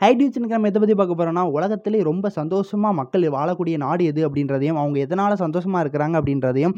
High நம்ம எதை பற்றி பார்க்க போகிறோம்னா உலகத்திலே ரொம்ப சந்தோஷமாக மக்கள் வாழக்கூடிய நாடு எது அப்படின்றதையும் அவங்க எதனால் சந்தோஷமாக இருக்கிறாங்க அப்படின்றதையும்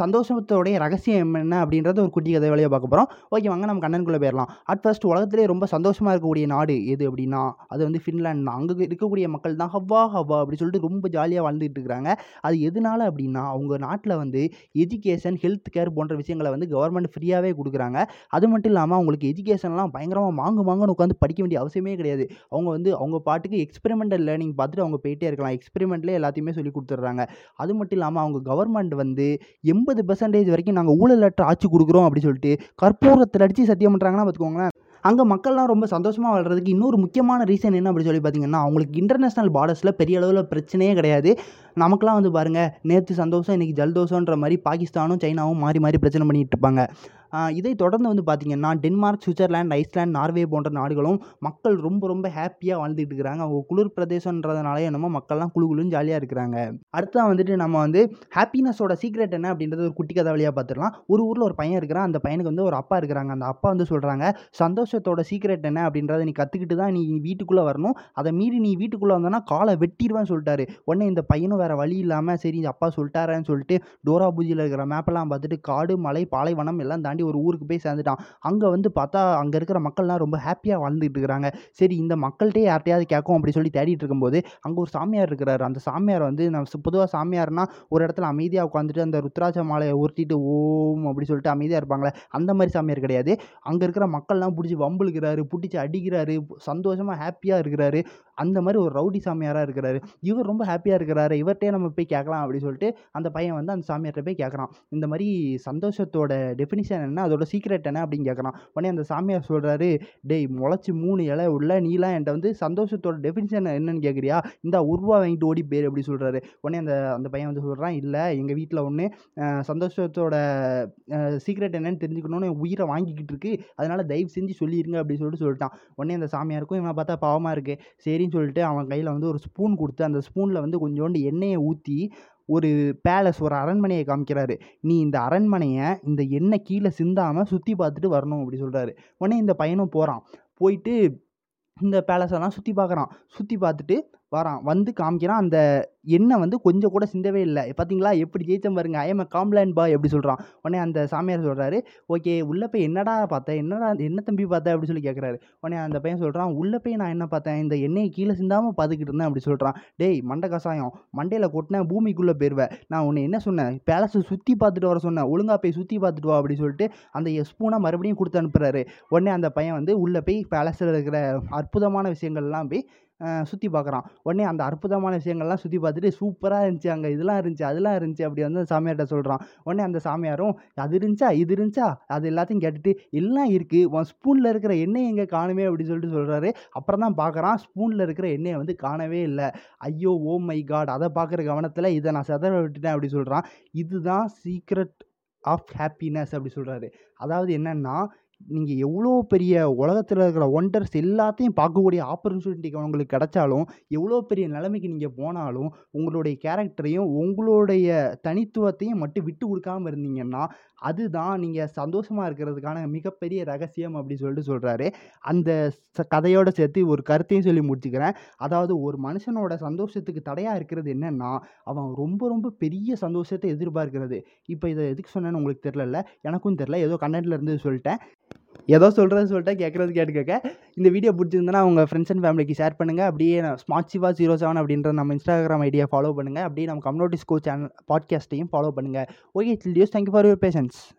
சந்தோஷத்தோடைய ரகசியம் என்ன அப்படின்றத ஒரு குட்டி கதை வழியாக பார்க்க போகிறோம் ஓகே வாங்க நம்ம கண்ணனுக்குள்ளே போயிடலாம் அட் ஃபர்ஸ்ட் உலகத்திலே ரொம்ப சந்தோஷமாக இருக்கக்கூடிய நாடு எது அப்படின்னா அது வந்து ஃபின்லாண்ட் தான். அங்கே இருக்கக்கூடிய மக்கள் தான் ஹவ்வா ஹவ்வா அப்படி சொல்லிட்டு ரொம்ப ஜாலியாக வாழ்ந்துட்டு இருக்கிறாங்க. அது எதனால அப்படின்னா அவங்க நாட்டில் வந்து எஜுகேஷன் ஹெல்த் கேர் போன்ற விஷயங்களை வந்து கவர்மெண்ட் ஃப்ரீயாகவே கொடுக்குறாங்க. அது மட்டும் இல்லாமல் அவங்களுக்கு எஜுகேஷன்லாம் பயங்கரமாக மாங்கு மாங்கன்னு உட்காந்து படிக்க வேண்டிய அவசியமே கிடையாது. அவங்க வந்து அவங்க பாட்டுக்கு எக்ஸ்பெரிமெண்டல் லேர்னிங் பார்த்துட்டு அவங்க போயிட்டே இருக்கலாம். எக்ஸ்பெரிமெண்ட்லேயே எல்லாத்தையுமே சொல்லி கொடுத்துட்றாங்க. அது மட்டும் இல்லாமல் அவங்க கவர்மெண்ட் வந்து எண்பது பெர்சன்டேஜ் வரைக்கும் நாங்கள் ஊழலற்ற ஆட்சி கொடுக்குறோம் அப்படின்னு சொல்லிட்டு கற்பூரத்தில் அடித்து சத்தியம் பண்ணுறாங்கன்னா பார்த்துக்கோங்களேன் அங்கே மக்கள்லாம் ரொம்ப சந்தோஷமாக வாழ்கிறதுக்கு இன்னொரு முக்கியமான ரீசன் என்ன அப்படி சொல்லி பார்த்தீங்கன்னா அவங்களுக்கு இன்டர்நேஷ்னல் பார்டர்ஸில் பெரிய அளவில் பிரச்சனையே கிடையாது. நமக்குலாம் வந்து பாருங்கள் நேற்று சந்தோஷம் இன்றைக்கி ஜல்தோஷன்ற மாதிரி பாகிஸ்தானும் சைனாவும் மாறி மாறி பிரச்சனை பண்ணிகிட்டு இருப்பாங்க. இதை தொடர்ந்து வந்து பார்த்திங்கன்னா டென்மார்க் சுவிட்சர்லாந்து ஐஸ்லாந்து நார்வே போன்ற நாடுகளும் மக்கள் ரொம்ப ரொம்ப ஹாப்பியாக வாழ்ந்துட்டு இருக்கிறாங்க. அவங்க குளிர் பிரதேசன்றதுனால என்னமோ மக்கள்லாம் குழு குழுன்னு ஜாலியாக இருக்கிறாங்க. அடுத்தா வந்துட்டு நம்ம வந்து ஹாப்பினஸோட சீக்ரெட் என்ன அப்படின்றது ஒரு குட்டி கதை வழியாக பார்த்துடலாம் ஒரு ஊரில் ஒரு பையன் இருக்கிறான். அந்த பையனுக்கு வந்து ஒரு அப்பா இருக்கிறாங்க. அந்த அப்பா வந்து சொல்கிறாங்க சந்தோஷத்தோட சீக்ரெட் என்ன அப்படின்றத நீ கற்றுக்கிட்டு தான் நீ வீட்டுக்குள்ளே வரணும். அதை மீறி நீ வீட்டுக்குள்ளே வந்தோன்னா காலை வெட்டிடுவேன்னு சொல்லிட்டாரு. உடனே இந்த பையனும் வேறு வழி இல்லாமல் சரி இந்த அப்பா சொல்லிட்டாரேன்னு சொல்லிட்டு டோரா பூஜியில் இருக்கிற மேப்பெல்லாம் பார்த்துட்டு காடு மலை பாலைவனம் எல்லாம் தாண்டி ஒரு ஊருக்கு போய் சேர்ந்துட்டான். அங்கே வந்து பார்த்தா அங்கே இருக்கிற மக்கள்லாம் ரொம்ப ஹாப்பியாக வாழ்ந்துகிட்டு இருக்கிறாங்க. சரி இந்த மக்கள்கிட்டே யார்ட்டையாவது கேட்கும் அப்படி சொல்லி தேடிட்டு இருக்கும்போது அங்கே ஒரு சாமியார் இருக்கிறாரு. அந்த சாமியார் வந்து நம்ம பொதுவாக சாமியார்னா ஒரு இடத்துல அமைதியாக உட்காந்துட்டு அந்த ருத்ராஜ மாலையை உருட்டிட்டு ஓம் அப்படி சொல்லிட்டு அமைதியாக இருப்பாங்களே அந்த மாதிரி சாமியார் கிடையாது. அங்கே இருக்கிற மக்கள்லாம் பிடிச்சி வம்புழுக்கிறாரு பிடிச்சி அடிக்கிறாரு சந்தோஷமாக ஹாப்பியாக இருக்கிறாரு. அந்த மாதிரி ஒரு ரவுடி சாமியாராக இருக்கிறாரு. இவர் ரொம்ப ஹாப்பியாக இருக்கிறாரு. இவர்கிட்டே நம்ம போய் கேட்கலாம் அப்படின்னு சொல்லிட்டு அந்த பையன் வந்து அந்த சாமியார்கிட்ட போய் கேட்குறான். இந்த மாதிரி சந்தோஷத்தோட டெஃபினிஷன் என்ன? அதோட சீக்ரெட் என்ன? அப்படின்னு கேட்குறான். உடனே அந்த சாமியார் சொல்கிறாரு டேய் முளைச்சி மூணு இலை உள்ள நீலாம் என்கிட்ட வந்து சந்தோஷத்தோட டெஃபினிஷன் என்னன்னு கேட்குறியா? இந்த உருவா வாங்கிட்டு ஓடி பேர் அப்படி சொல்கிறாரு உடனே அந்த அந்த பையன் வந்து சொல்கிறான் இல்லை எங்கள் வீட்டில் ஒன்று சந்தோஷத்தோட சீக்ரெட் என்னன்னு தெரிஞ்சுக்கணும்னு உயிரை வாங்கிக்கிட்டு இருக்கு. அதனால் தயவு செஞ்சு சொல்லிடுங்க அப்படின்னு சொல்லிட்டு சொல்லிட்டான். உடனே அந்த சாமியாருக்கும் இவனை பார்த்தா பாவமாக இருக்குது சரின்னு சொல்லிட்டு அவன் கையில் வந்து ஒரு ஸ்பூன் கொடுத்து அந்த ஸ்பூனில் வந்து கொஞ்சோண்டு எண்ணெயை ஊற்றி ஒரு பேலஸ் ஒரு அரண்மனையை காமிக்கிறாரு. நீ இந்த அரண்மனையை இந்த எண்ணெய் கீழே சிந்தாமல் சுற்றி பார்த்துட்டு வரணும் அப்படி சொல்கிறாரு உடனே இந்த பையனும் போகிறான் போயிட்டு இந்த பேலஸெல்லாம் சுற்றி பார்க்குறான். சுற்றி பார்த்துட்டு வரான் வந்து காமிக்கிறான். அந்த எண்ணெய் வந்து கொஞ்சம் கூட சிந்தவே இல்லை. பார்த்தீங்களா எப்படி ஜெயித்தம் பாருங்க. ஐஎம் அ காம்ப்ளான் பாய் அப்படி சொல்கிறான் உடனே அந்த சாமியார் சொல்கிறாரு ஓகே உள்ளே போய் என்னடா பார்த்தேன்? என்னடா என்ன தம்பி பார்த்தேன்? அப்படி சொல்லி கேட்குறாரு உடனே அந்த பையன் சொல்கிறான் உள்ளே போய் நான் என்ன பார்த்தேன்? இந்த எண்ணெயை கீழே சிந்தாமல் பார்த்துக்கிட்டு இருந்தேன். அப்படி சொல்கிறான் டேய் மண்டை கசாயம். மண்டையில் கொட்டினேன் பூமிக்குள்ளே போயிடுவேன் நான் உன்னை என்ன சொன்னேன்? பேலஸை சுற்றி பார்த்துட்டு வர சொன்னேன். ஒழுங்கா போய் சுற்றி பார்த்துட்டு வா அப்படி சொல்லிட்டு அந்த ஸ்பூனை மறுபடியும் கொடுத்து அனுப்புகிறாரு உடனே அந்த பையன் வந்து உள்ளே போய் பேலஸில் இருக்கிற அற்புதமான விஷயங்கள்லாம் போய் சுற்றி பார்க்குறான். உடனே அந்த அற்புதமான விஷயங்கள்லாம் சுற்றி பார்த்துட்டு சூப்பராக இருந்துச்சு அங்கே இதெல்லாம் இருந்துச்சு அதெல்லாம் இருந்துச்சு அப்படி வந்து அந்த சாமியார்கிட்ட சொல்கிறான் உடனே அந்த சாமியாரும் அது இருந்துச்சா இது இருந்துச்சா? அது எல்லாத்தையும் கேட்டுட்டு எல்லாம் இருக்குது உன் ஸ்பூனில் இருக்கிற எண்ணெய் எங்கே காணுமே? அப்படின்னு சொல்லிட்டு சொல்கிறாரு அப்புறம் தான் பார்க்குறான் ஸ்பூனில் இருக்கிற எண்ணெயை வந்து காணவே இல்லை. ஐயோ ஓ மை காட் அதை பார்க்குற கவனத்தில் இதை நான் செதற விட்டுட்டேன் அப்படி சொல்கிறான் இதுதான் சீக்ரெட் ஆஃப் ஹாப்பினஸ் அப்படி சொல்கிறாரு அதாவது என்னென்னா நீங்கள் எவ்வளோ பெரிய உலகத்தில் இருக்கிற ஒண்டர்ஸ் எல்லாத்தையும் பார்க்கக்கூடிய ஆப்பர்ச்சுனிட்டி உங்களுக்கு கிடைச்சாலும் எவ்வளோ பெரிய நிலைமைக்கு நீங்கள் போனாலும் உங்களுடைய கேரக்டரையும் உங்களுடைய தனித்துவத்தையும் மட்டும் விட்டு கொடுக்காமல் இருந்தீங்கன்னா அதுதான் நீங்கள் சந்தோஷமாக இருக்கிறதுக்கான மிகப்பெரிய ரகசியம் அப்படி சொல்லிட்டு சொல்கிறாரு அந்த ச கதையோடு சேர்த்து ஒரு கருத்தையும் சொல்லி முடிச்சுக்கிறேன். அதாவது ஒரு மனுஷனோட சந்தோஷத்துக்கு தடையாக இருக்கிறது என்னென்னா அவன் ரொம்ப ரொம்ப பெரிய சந்தோஷத்தை எதிர்பார்க்கிறது. இப்போ இதை எதுக்கு சொன்னேன்னு உங்களுக்கு தெரிலல்ல எனக்கும் தெரில ஏதோ கண்டென்ட்ல இருந்து சொல்லிட்டேன். ஏதோ சொல்கிறது சொல்லிட்டு கேட்குறது கேட்டு கேட்க. இந்த வீடியோ பிடிச்சிருந்தனா உங்கள் ஃப்ரெண்ட்ஸ் அண்ட் ஃபேமிலிக்கு ஷேர் பண்ணுங்கள் அப்படியே ஸ்மார்ட் சிவா ஜீரோ செவன் அப்படின்ற நம்ம இன்ஸ்டாகிராம் ஐடியா ஃபாலோ பண்ணுங்கள் அப்படியே நம்ம கம்யூனிட்டி ஸ்கூல் சேனல் பாட்காஸ்ட்டையும் ஃபாலோ பண்ணுங்கள் okay till டியூஸ் thank you for your patience